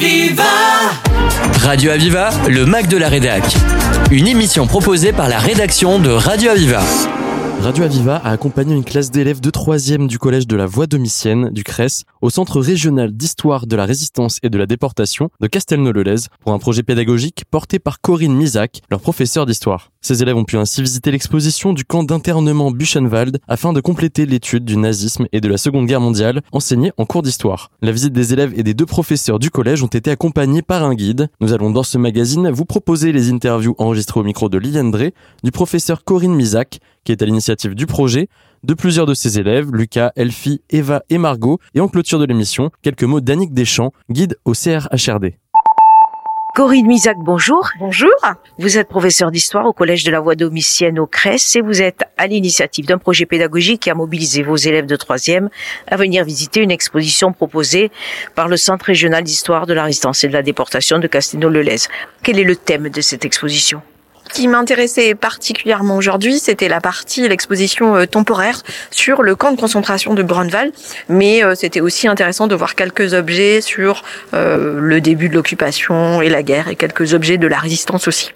Aviva Radio Aviva, le Mac de la Rédac. Une émission proposée par la rédaction de Radio Aviva. Radio Aviva a accompagné une classe d'élèves de 3e du collège de la Voie Domitienne du CRES au Centre régional d'histoire de la résistance et de la déportation de Castelnau-le-Lez pour un projet pédagogique porté par Corinne Misac, leur professeur d'histoire. Ces élèves ont pu ainsi visiter l'exposition du camp d'internement Buchenwald afin de compléter l'étude du nazisme et de la Seconde Guerre mondiale enseignée en cours d'histoire. La visite des élèves et des deux professeurs du collège ont été accompagnés par un guide. Nous allons dans ce magazine vous proposer les interviews enregistrées au micro de Liliane Drey, du professeur Corinne Misac, qui est à l'initiative du projet, de plusieurs de ses élèves, Lucas, Elfie, Eva et Margot, et en clôture de l'émission, quelques mots d'Annick Deschamps, guide au CRHRD. Corinne Misac, bonjour. Bonjour. Vous êtes professeur d'histoire au Collège de la Voie Domitienne au CRES et vous êtes à l'initiative d'un projet pédagogique qui a mobilisé vos élèves de troisième à venir visiter une exposition proposée par le Centre régional d'histoire de la résistance et de la déportation de Castelnau-le-Lez. Quel est le thème de cette exposition? Qui m'intéressait particulièrement aujourd'hui, c'était la partie, l'exposition euh, temporaire sur le camp de concentration de Grunwald. Mais euh, c'était aussi intéressant de voir quelques objets sur euh, le début de l'occupation et la guerre et quelques objets de la résistance aussi.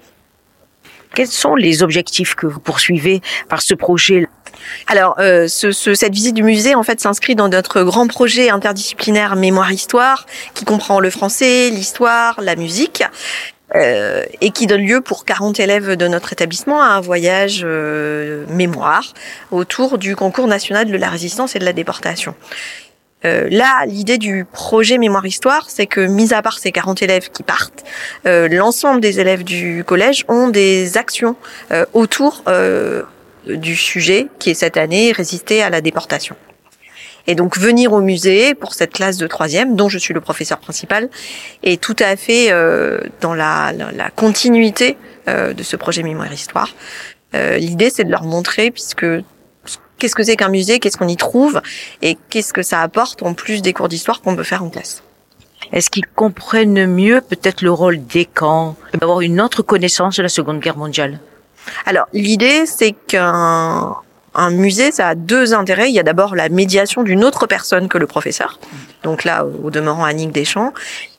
Quels sont les objectifs que vous poursuivez par ce projet? Alors, euh, ce, ce- cette visite du musée, en fait, s'inscrit dans notre grand projet interdisciplinaire Mémoire-Histoire, qui comprend le français, l'histoire, la musique, euh, et qui donne lieu pour 40 élèves de notre établissement à un voyage euh, mémoire autour du concours national de la résistance et de la déportation. Euh, là, l'idée du projet Mémoire-Histoire, c'est que, mis à part ces 40 élèves qui partent, l'ensemble des élèves du collège ont des actions autour du sujet qui est cette année résister à la déportation. Et donc venir au musée pour cette classe de troisième, dont je suis le professeur principal, est tout à fait euh, dans la, la, la continuité euh, de ce projet Mémoire Histoire. Euh, L'idée, c'est de leur montrer, puisque qu'est-ce que c'est qu'un musée, qu'est-ce qu'on y trouve, et qu'est-ce que ça apporte en plus des cours d'histoire qu'on peut faire en classe. Est-ce qu'ils comprennent mieux peut-être le rôle des camps, d'avoir une autre connaissance de la Seconde Guerre mondiale? Alors, l'idée, c'est qu'un un musée, ça a deux intérêts. Il y a d'abord la médiation d'une autre personne que le professeur, donc là, au demeurant Annick Deschamps,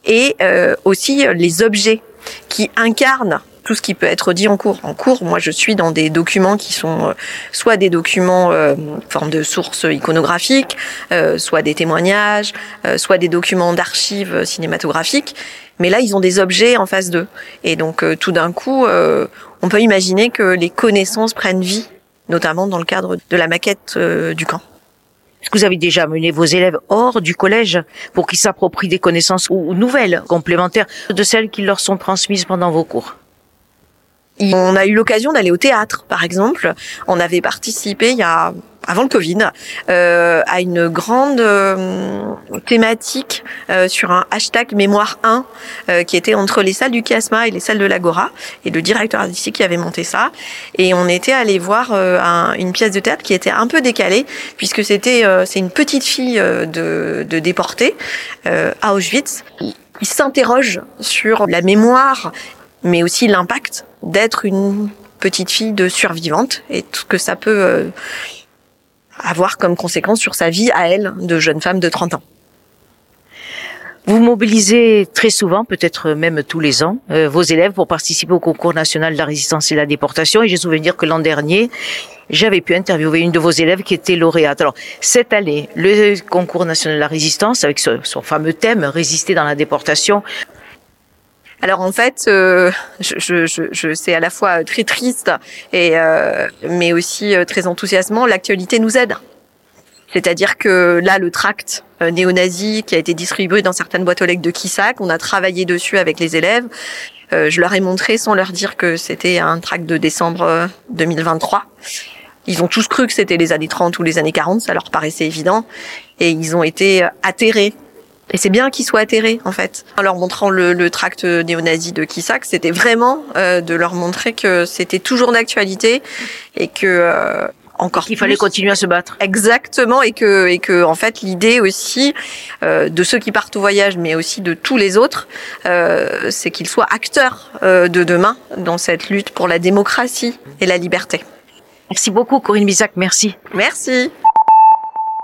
et euh, aussi les objets qui incarnent tout ce qui peut être dit en cours. En cours, moi, je suis dans des documents qui sont euh, soit des documents euh, forme de sources iconographiques, euh, soit des témoignages, euh, soit des documents d'archives cinématographiques. Mais là, ils ont des objets en face d'eux. Et donc, euh, tout d'un coup, euh, on peut imaginer que les connaissances prennent vie, notamment dans le cadre de la maquette euh, du camp. Est-ce que vous avez déjà amené vos élèves hors du collège pour qu'ils s'approprient des connaissances ou nouvelles, complémentaires de celles qui leur sont transmises pendant vos cours? On a eu l'occasion d'aller au théâtre, par exemple. On avait participé il y a avant le Covid, euh, à une grande euh, thématique euh, sur un hashtag mémoire 1 euh, qui était entre les salles du Chiasma et les salles de l'Agora. Et le directeur artistique qui avait monté ça. Et on était allé voir euh, un- une pièce de théâtre qui était un peu décalée puisque c'était euh, c'est une petite fille de, de déportée à Auschwitz. Qui s'interroge sur la mémoire mais aussi l'impact d'être une petite fille de survivante et tout ce que ça peut avoir comme conséquence sur sa vie à elle de jeune femme de 30 ans. Vous mobilisez très souvent, peut-être même tous les ans, euh, vos élèves pour participer au concours national de la résistance et de la déportation. Et j'ai souvenir que l'an dernier, j'avais pu interviewer une de vos élèves qui était lauréate. Alors, cette année, le concours national de la résistance, avec son fameux thème, résister dans la déportation, Alors en fait, euh, je, je, je, je- c'est à la fois très triste et euh, mais aussi euh, très enthousiasmant. L'actualité nous aide. C'est-à-dire que là, le tract euh, néo-nazi qui a été distribué dans certaines boîtes aux lettres de Kissac, on a travaillé dessus avec les élèves. Euh, je leur ai montré sans leur dire que c'était un tract de décembre euh, 2023. Ils ont tous cru que c'était les années 30 ou les années 40, ça leur paraissait évident. Et ils ont été euh, atterrés et c'est bien qu'ils soient atterrés, en fait. En leur montrant le, le tract néo-nazi de Kissac, c'était vraiment euh, de leur montrer que c'était toujours d'actualité et que euh, encore qu'il fallait continuer à se battre. Exactement, et que et que en fait l'idée aussi euh, de ceux qui partent au voyage, mais aussi de tous les autres, euh, c'est qu'ils soient acteurs euh, de demain dans cette lutte pour la démocratie et la liberté. Merci beaucoup, Corinne Bisac. Merci. Merci.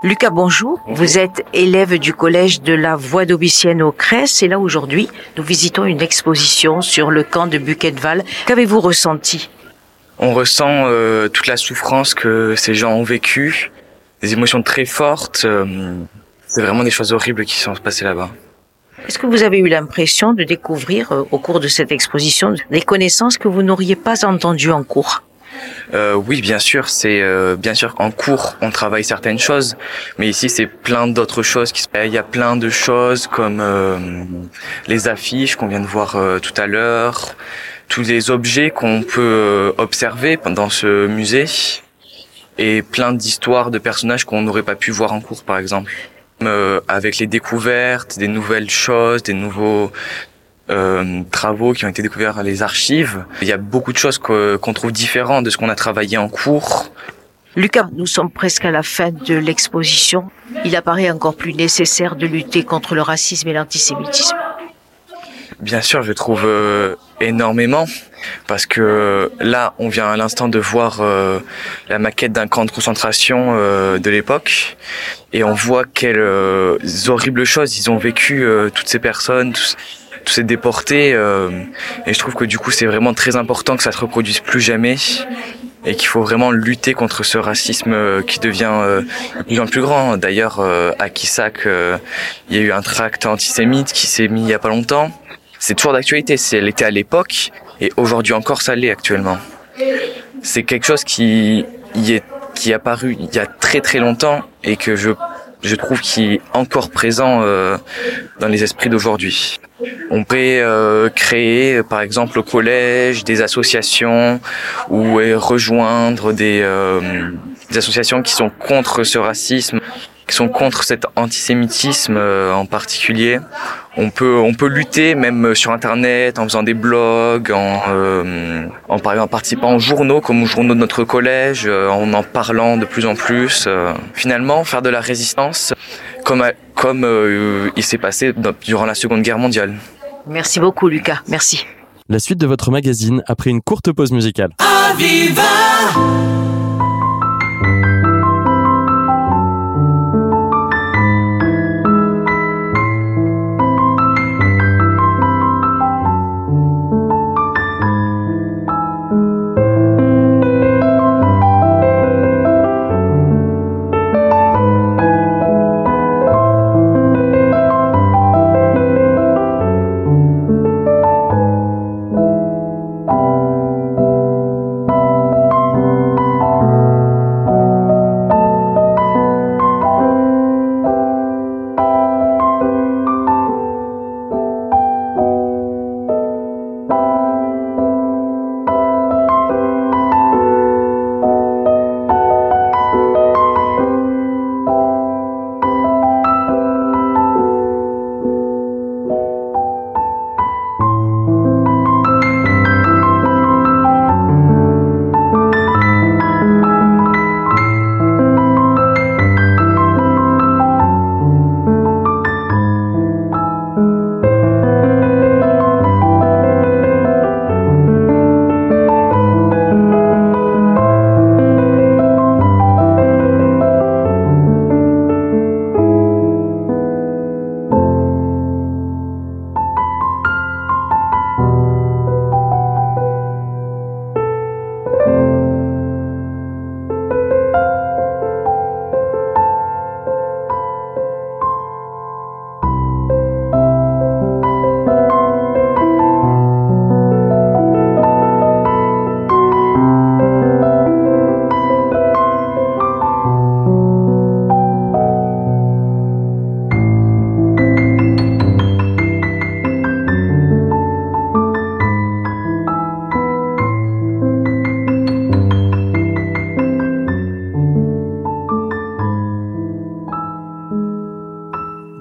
Lucas, bonjour. Vous êtes élève du collège de la Voie d'Aubicienne au Crès et là aujourd'hui, nous visitons une exposition sur le camp de Buchetval. Qu'avez-vous ressenti? On ressent euh, toute la souffrance que ces gens ont vécue, des émotions très fortes. euh, c'est vraiment des choses horribles qui sont passées là-bas. Est-ce que vous avez eu l'impression de découvrir euh, au cours de cette exposition des connaissances que vous n'auriez pas entendues en cours? Euh, oui, bien sûr, c'est euh, bien sûr en cours on travaille certaines choses, mais ici c'est plein d'autres choses. Qui, il y a plein de choses comme euh, les affiches qu'on vient de voir euh, tout à l'heure, tous les objets qu'on peut euh, observer dans ce musée, et plein d'histoires de personnages qu'on n'aurait pas pu voir en cours, par exemple. Euh, avec les découvertes, des nouvelles choses, des nouveaux euh, travaux qui ont été découverts à les archives. Il y a beaucoup de choses qu'on trouve différentes de ce qu'on a travaillé en cours. Lucas, nous sommes presque à la fin de l'exposition. Il apparaît encore plus nécessaire de lutter contre le racisme et l'antisémitisme. Bien sûr, je trouve euh, énormément parce que là, on vient à l'instant de voir euh, la maquette d'un camp de concentration euh, de l'époque et on voit quelles euh, horribles choses ils ont vécu euh, toutes ces personnes, tous, tous ces déportés euh, et je trouve que du coup, c'est vraiment très important que ça se reproduise plus jamais et qu'il faut vraiment lutter contre ce racisme euh, qui devient euh, de plus en plus grand. D'ailleurs, à Kissac, il y a eu un tract antisémite qui s'est mis il y a pas longtemps. C'est toujours d'actualité. C'est elle était à l'époque et aujourd'hui encore ça l'est actuellement. C'est quelque chose qui y est qui est apparu il y a très très longtemps et que je je trouve qui est encore présent euh, dans les esprits d'aujourd'hui. On peut euh, créer, par exemple, au collège, des associations ou euh, rejoindre des, euh, des associations qui sont contre ce racisme, qui sont contre cet antisémitisme euh, en particulier. On peut, on peut lutter même sur Internet en faisant des blogs, en, euh, en, par exemple, en participant aux journaux comme aux journaux de notre collège, euh, en en parlant de plus en plus. euh. Finalement, faire de la résistance comme, comme euh, il s'est passé durant la Seconde Guerre mondiale. Merci beaucoup, Lucas. Merci. La suite de votre magazine après une courte pause musicale. De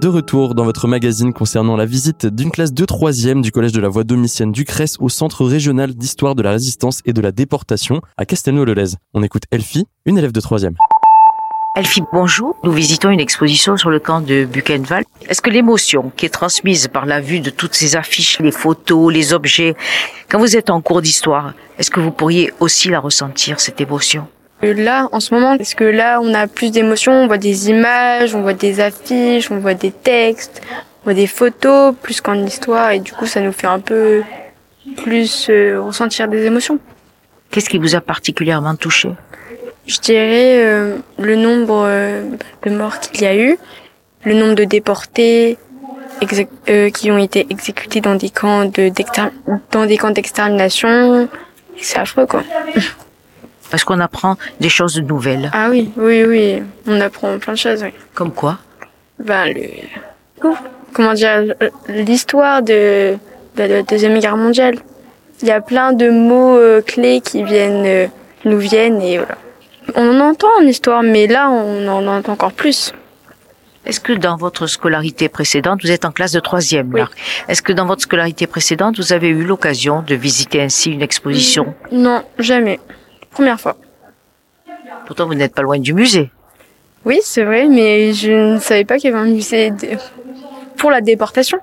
retour dans votre magazine concernant la visite d'une classe de troisième du collège de la voie domicienne du Crès au centre régional d'histoire de la résistance et de la déportation à Castelnau-le-Lez. On écoute Elfie, une élève de troisième. Elfie, bonjour. Nous visitons une exposition sur le camp de Buchenwald. Est-ce que l'émotion qui est transmise par la vue de toutes ces affiches, les photos, les objets, quand vous êtes en cours d'histoire, est-ce que vous pourriez aussi la ressentir, cette émotion? Là, en ce moment, parce que là, on a plus d'émotions, on voit des images, on voit des affiches, on voit des textes, on voit des photos, plus qu'en histoire, et du coup, ça nous fait un peu plus euh, ressentir des émotions. Qu'est-ce qui vous a particulièrement touché? Je dirais euh, le nombre euh, de morts qu'il y a eu, le nombre de déportés qui ont été exécutés dans des camps de dans des camps d'extermination. C'est affreux, quoi. Parce qu'on apprend des choses nouvelles. Ah oui, oui, oui. On apprend plein de choses, oui. Comme quoi Ben, le... Comment dire L'histoire de... la Deuxième Guerre mondiale. Il y a plein de mots euh, clés qui viennent, euh, nous viennent et voilà. On en entend en histoire, mais là, on en entend encore plus. Est-ce que dans votre scolarité précédente, vous êtes en classe de troisième là Est-ce que dans votre scolarité précédente, vous avez eu l'occasion de visiter ainsi une exposition? Non, jamais. Première fois. Pourtant, vous n'êtes pas loin du musée. Oui, c'est vrai, mais je ne savais pas qu'il y avait un musée pour la déportation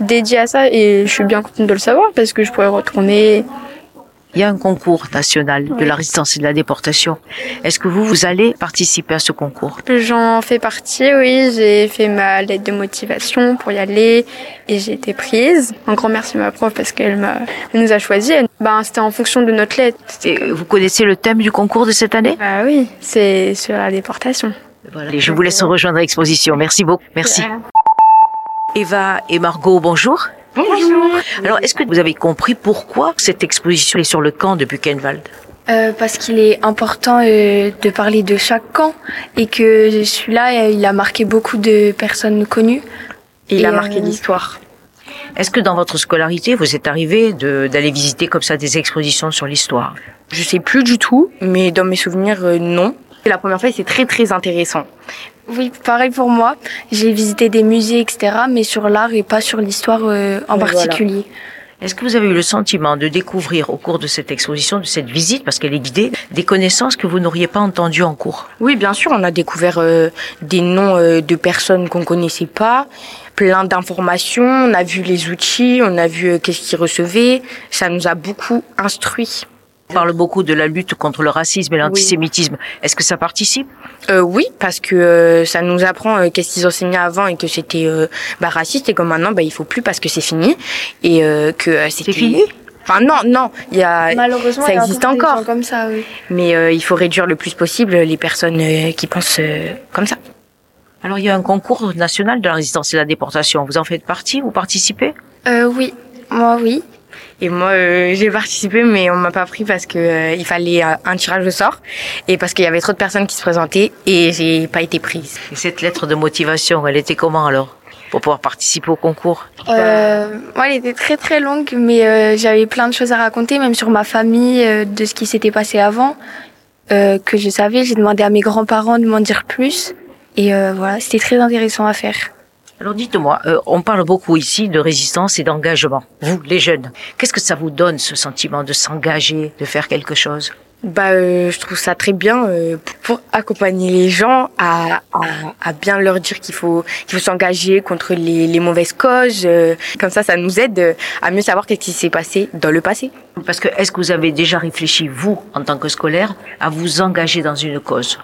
dédié à ça et je suis bien contente de le savoir parce que je pourrais retourner il y a un concours national de la résistance et de la déportation. Est-ce que vous, vous allez participer à ce concours? J'en fais partie, oui. J'ai fait ma lettre de motivation pour y aller et j'ai été prise. Un grand merci à ma prof parce qu'elle m'a, nous a choisi. Ben, c'était en fonction de notre lettre. Vous connaissez le thème du concours de cette année? Bah oui, c'est sur la déportation. Voilà. Et je vous laisse rejoindre l'exposition. Merci beaucoup. Merci. Eva et Margot, bonjour. Bonjour. Alors, est-ce que vous avez compris pourquoi cette exposition est sur le camp de Buchenwald euh, parce qu'il est important euh, de parler de chaque camp et que celui-là, euh, il a marqué beaucoup de personnes connues. Et il a marqué l'histoire. Est-ce que dans votre scolarité, vous êtes arrivé d'aller visiter comme ça des expositions sur l'histoire? Je sais plus du tout, mais dans mes souvenirs, non. La première fois, c'est très très intéressant. Oui, pareil pour moi. J'ai visité des musées, etc., mais sur l'art et pas sur l'histoire euh, en particulier. Est-ce que vous avez eu le sentiment de découvrir au cours de cette exposition, de cette visite, parce qu'elle est guidée, des connaissances que vous n'auriez pas entendues en cours? Oui, bien sûr, on a découvert euh, des noms euh, de personnes qu'on connaissait pas, plein d'informations, on a vu les outils, on a vu qu'est-ce qu'ils recevaient, ça nous a beaucoup instruit. On parle beaucoup de la lutte contre le racisme et l'antisémitisme. Est-ce que ça participe? Euh, Oui, parce que euh, ça nous apprend euh, qu'est-ce qu'ils enseignaient avant et que c'était euh, bah, raciste et que maintenant bah, il faut plus parce que c'est fini et que c'est fini. Enfin non, non, il y a malheureusement ça existe encore comme ça. Oui. Mais il faut réduire le plus possible les personnes qui pensent comme ça. Alors il y a un concours national de la résistance et de la déportation. Vous en faites partie? Vous participez? Oui, moi oui. Et moi, euh, j'ai participé, mais on m'a pas pris parce que euh, il fallait euh, un tirage au sort et parce qu'il y avait trop de personnes qui se présentaient et j'ai pas été prise. Et cette lettre de motivation, elle était comment alors pour pouvoir participer au concours? Euh, Elle était très très longue, mais j'avais plein de choses à raconter, même sur ma famille, de ce qui s'était passé avant, que je savais. J'ai demandé à mes grands-parents de m'en dire plus. Et voilà, c'était très intéressant à faire. Alors dites-moi, euh, on parle beaucoup ici de résistance et d'engagement. Vous, les jeunes, qu'est-ce que ça vous donne ce sentiment de s'engager, de faire quelque chose? Bah, euh, je trouve ça très bien euh, pour accompagner les gens à, à, à bien leur dire qu'il faut qu'il faut s'engager contre les, les, mauvaises causes. comme ça, ça nous aide à mieux savoir qu'est-ce qui s'est passé dans le passé. Parce que est-ce que vous avez déjà réfléchi vous, en tant que scolaire, à vous engager dans une cause?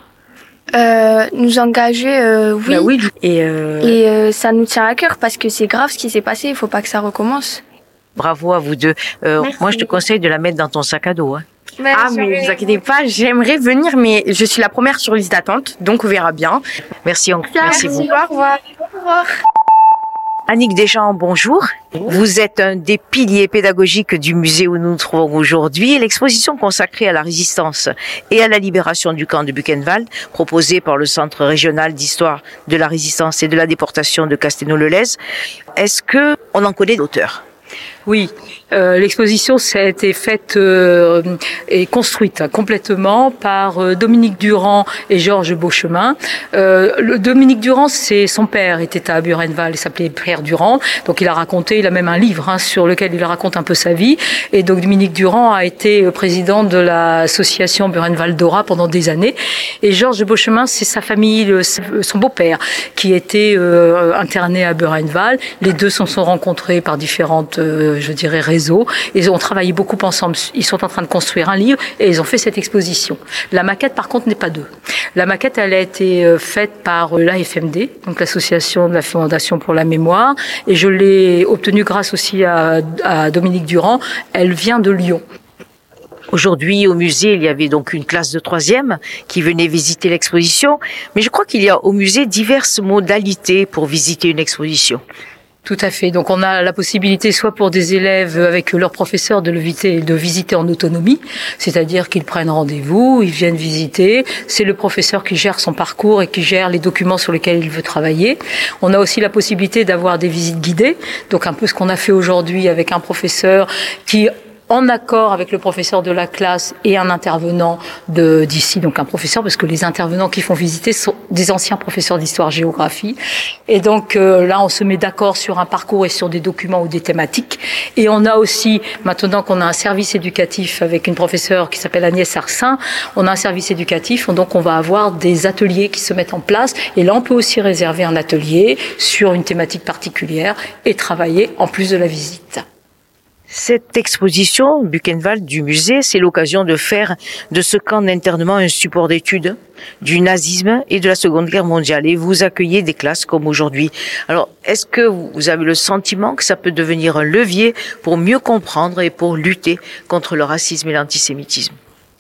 Euh, nous engager, euh, oui. Bah oui. Et, euh... et euh, ça nous tient à cœur parce que c'est grave ce qui s'est passé. Il faut pas que ça recommence. Bravo à vous deux. Euh, moi, je te conseille de la mettre dans ton sac à dos. Hein. ah, mais vous inquiétez pas, j'aimerais venir, mais je suis la première sur liste d'attente, donc on verra bien. Merci, on... merci, vous. Au revoir. Au revoir. Annick Deschamps, bonjour. Vous êtes un des piliers pédagogiques du musée où nous nous trouvons aujourd'hui. L'exposition consacrée à la résistance et à la libération du camp de Buchenwald, proposée par le Centre régional d'histoire de la résistance et de la déportation de Castelnau-le-Lez, est-ce que on en connaît l'auteur oui, euh, l'exposition ça a été faite euh, et construite complètement par euh, Dominique Durand et Georges Beauchemin. Euh, Dominique Durand, c'est son père était à Burenval, il s'appelait Pierre Durand, donc il a raconté, il a même un livre hein, sur lequel il raconte un peu sa vie. Et donc Dominique Durand a été président de l'association Burenval Dora pendant des années. Et Georges Beauchemin, c'est sa famille, le, son beau-père, qui était interné à Burenval. Les deux se sont rencontrés par différentes euh, je dirais, réseau. Ils ont travaillé beaucoup ensemble. Ils sont en train de construire un livre et ils ont fait cette exposition. La maquette, par contre, n'est pas d'eux. La maquette, elle a été euh, faite par l'AFMD, donc l'association de la Fondation pour la mémoire, et je l'ai obtenue grâce aussi à, à Dominique Durand. Elle vient de Lyon. Aujourd'hui, au musée, il y avait donc une classe de troisième qui venait visiter l'exposition. Mais je crois qu'il y a au musée diverses modalités pour visiter une exposition. Tout à fait. Donc on a la possibilité, soit pour des élèves avec leur professeur, de le visiter, de visiter en autonomie, c'est-à-dire qu'ils prennent rendez-vous, ils viennent visiter. C'est le professeur qui gère son parcours et qui gère les documents sur lesquels il veut travailler. On a aussi la possibilité d'avoir des visites guidées, donc un peu ce qu'on a fait aujourd'hui avec un professeur qui en accord avec le professeur de la classe et un intervenant d'ici, donc un professeur, parce que les intervenants qui font visiter sont des anciens professeurs d'histoire-géographie. Et donc euh, là, on se met d'accord sur un parcours et sur des documents ou des thématiques. Et on a aussi, maintenant qu'on a un service éducatif avec une professeure qui s'appelle Agnès Arsin, on a un service éducatif, donc on va avoir des ateliers qui se mettent en place. Et là, on peut aussi réserver un atelier sur une thématique particulière et travailler en plus de la visite. Cette exposition Buchenwald du musée, c'est l'occasion de faire de ce camp d'internement un support d'étude du nazisme et de la Seconde Guerre mondiale. Et vous accueillez des classes comme aujourd'hui. Alors, est-ce que vous avez le sentiment que ça peut devenir un levier pour mieux comprendre et pour lutter contre le racisme et l'antisémitisme?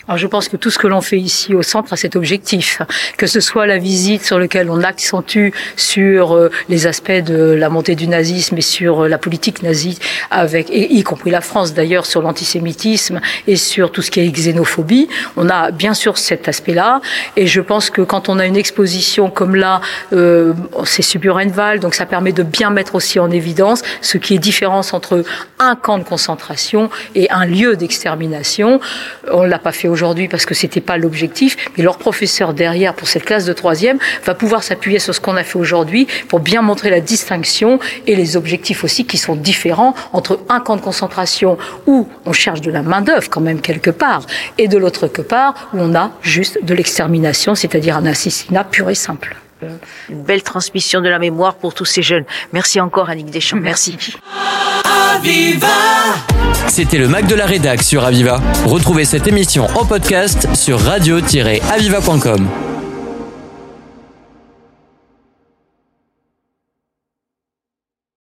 Alors je pense que tout ce que l'on fait ici au centre a cet objectif, que ce soit la visite sur laquelle on accentue sur euh, les aspects de la montée du nazisme et sur euh, la politique nazie, avec y compris la France d'ailleurs sur l'antisémitisme et sur tout ce qui est xénophobie. On a bien sûr cet aspect-là, et je pense que quand on a une exposition comme là, euh, c'est Suburenval, donc ça permet de bien mettre aussi en évidence ce qui est différence entre un camp de concentration et un lieu d'extermination. On l'a pas fait aujourd'hui parce que c'était pas l'objectif, mais leur professeur derrière pour cette classe de troisième va pouvoir s'appuyer sur ce qu'on a fait aujourd'hui pour bien montrer la distinction et les objectifs aussi qui sont différents entre un camp de concentration où on cherche de la main d'œuvre quand même quelque part et de l'autre part où on a juste de l'extermination, c'est-à-dire un assassinat pur et simple. Une belle transmission de la mémoire pour tous ces jeunes. Merci encore Annick Deschamps. Merci. C'était le Mac de la Rédac sur Aviva. Retrouvez cette émission en podcast sur radio-aviva.com.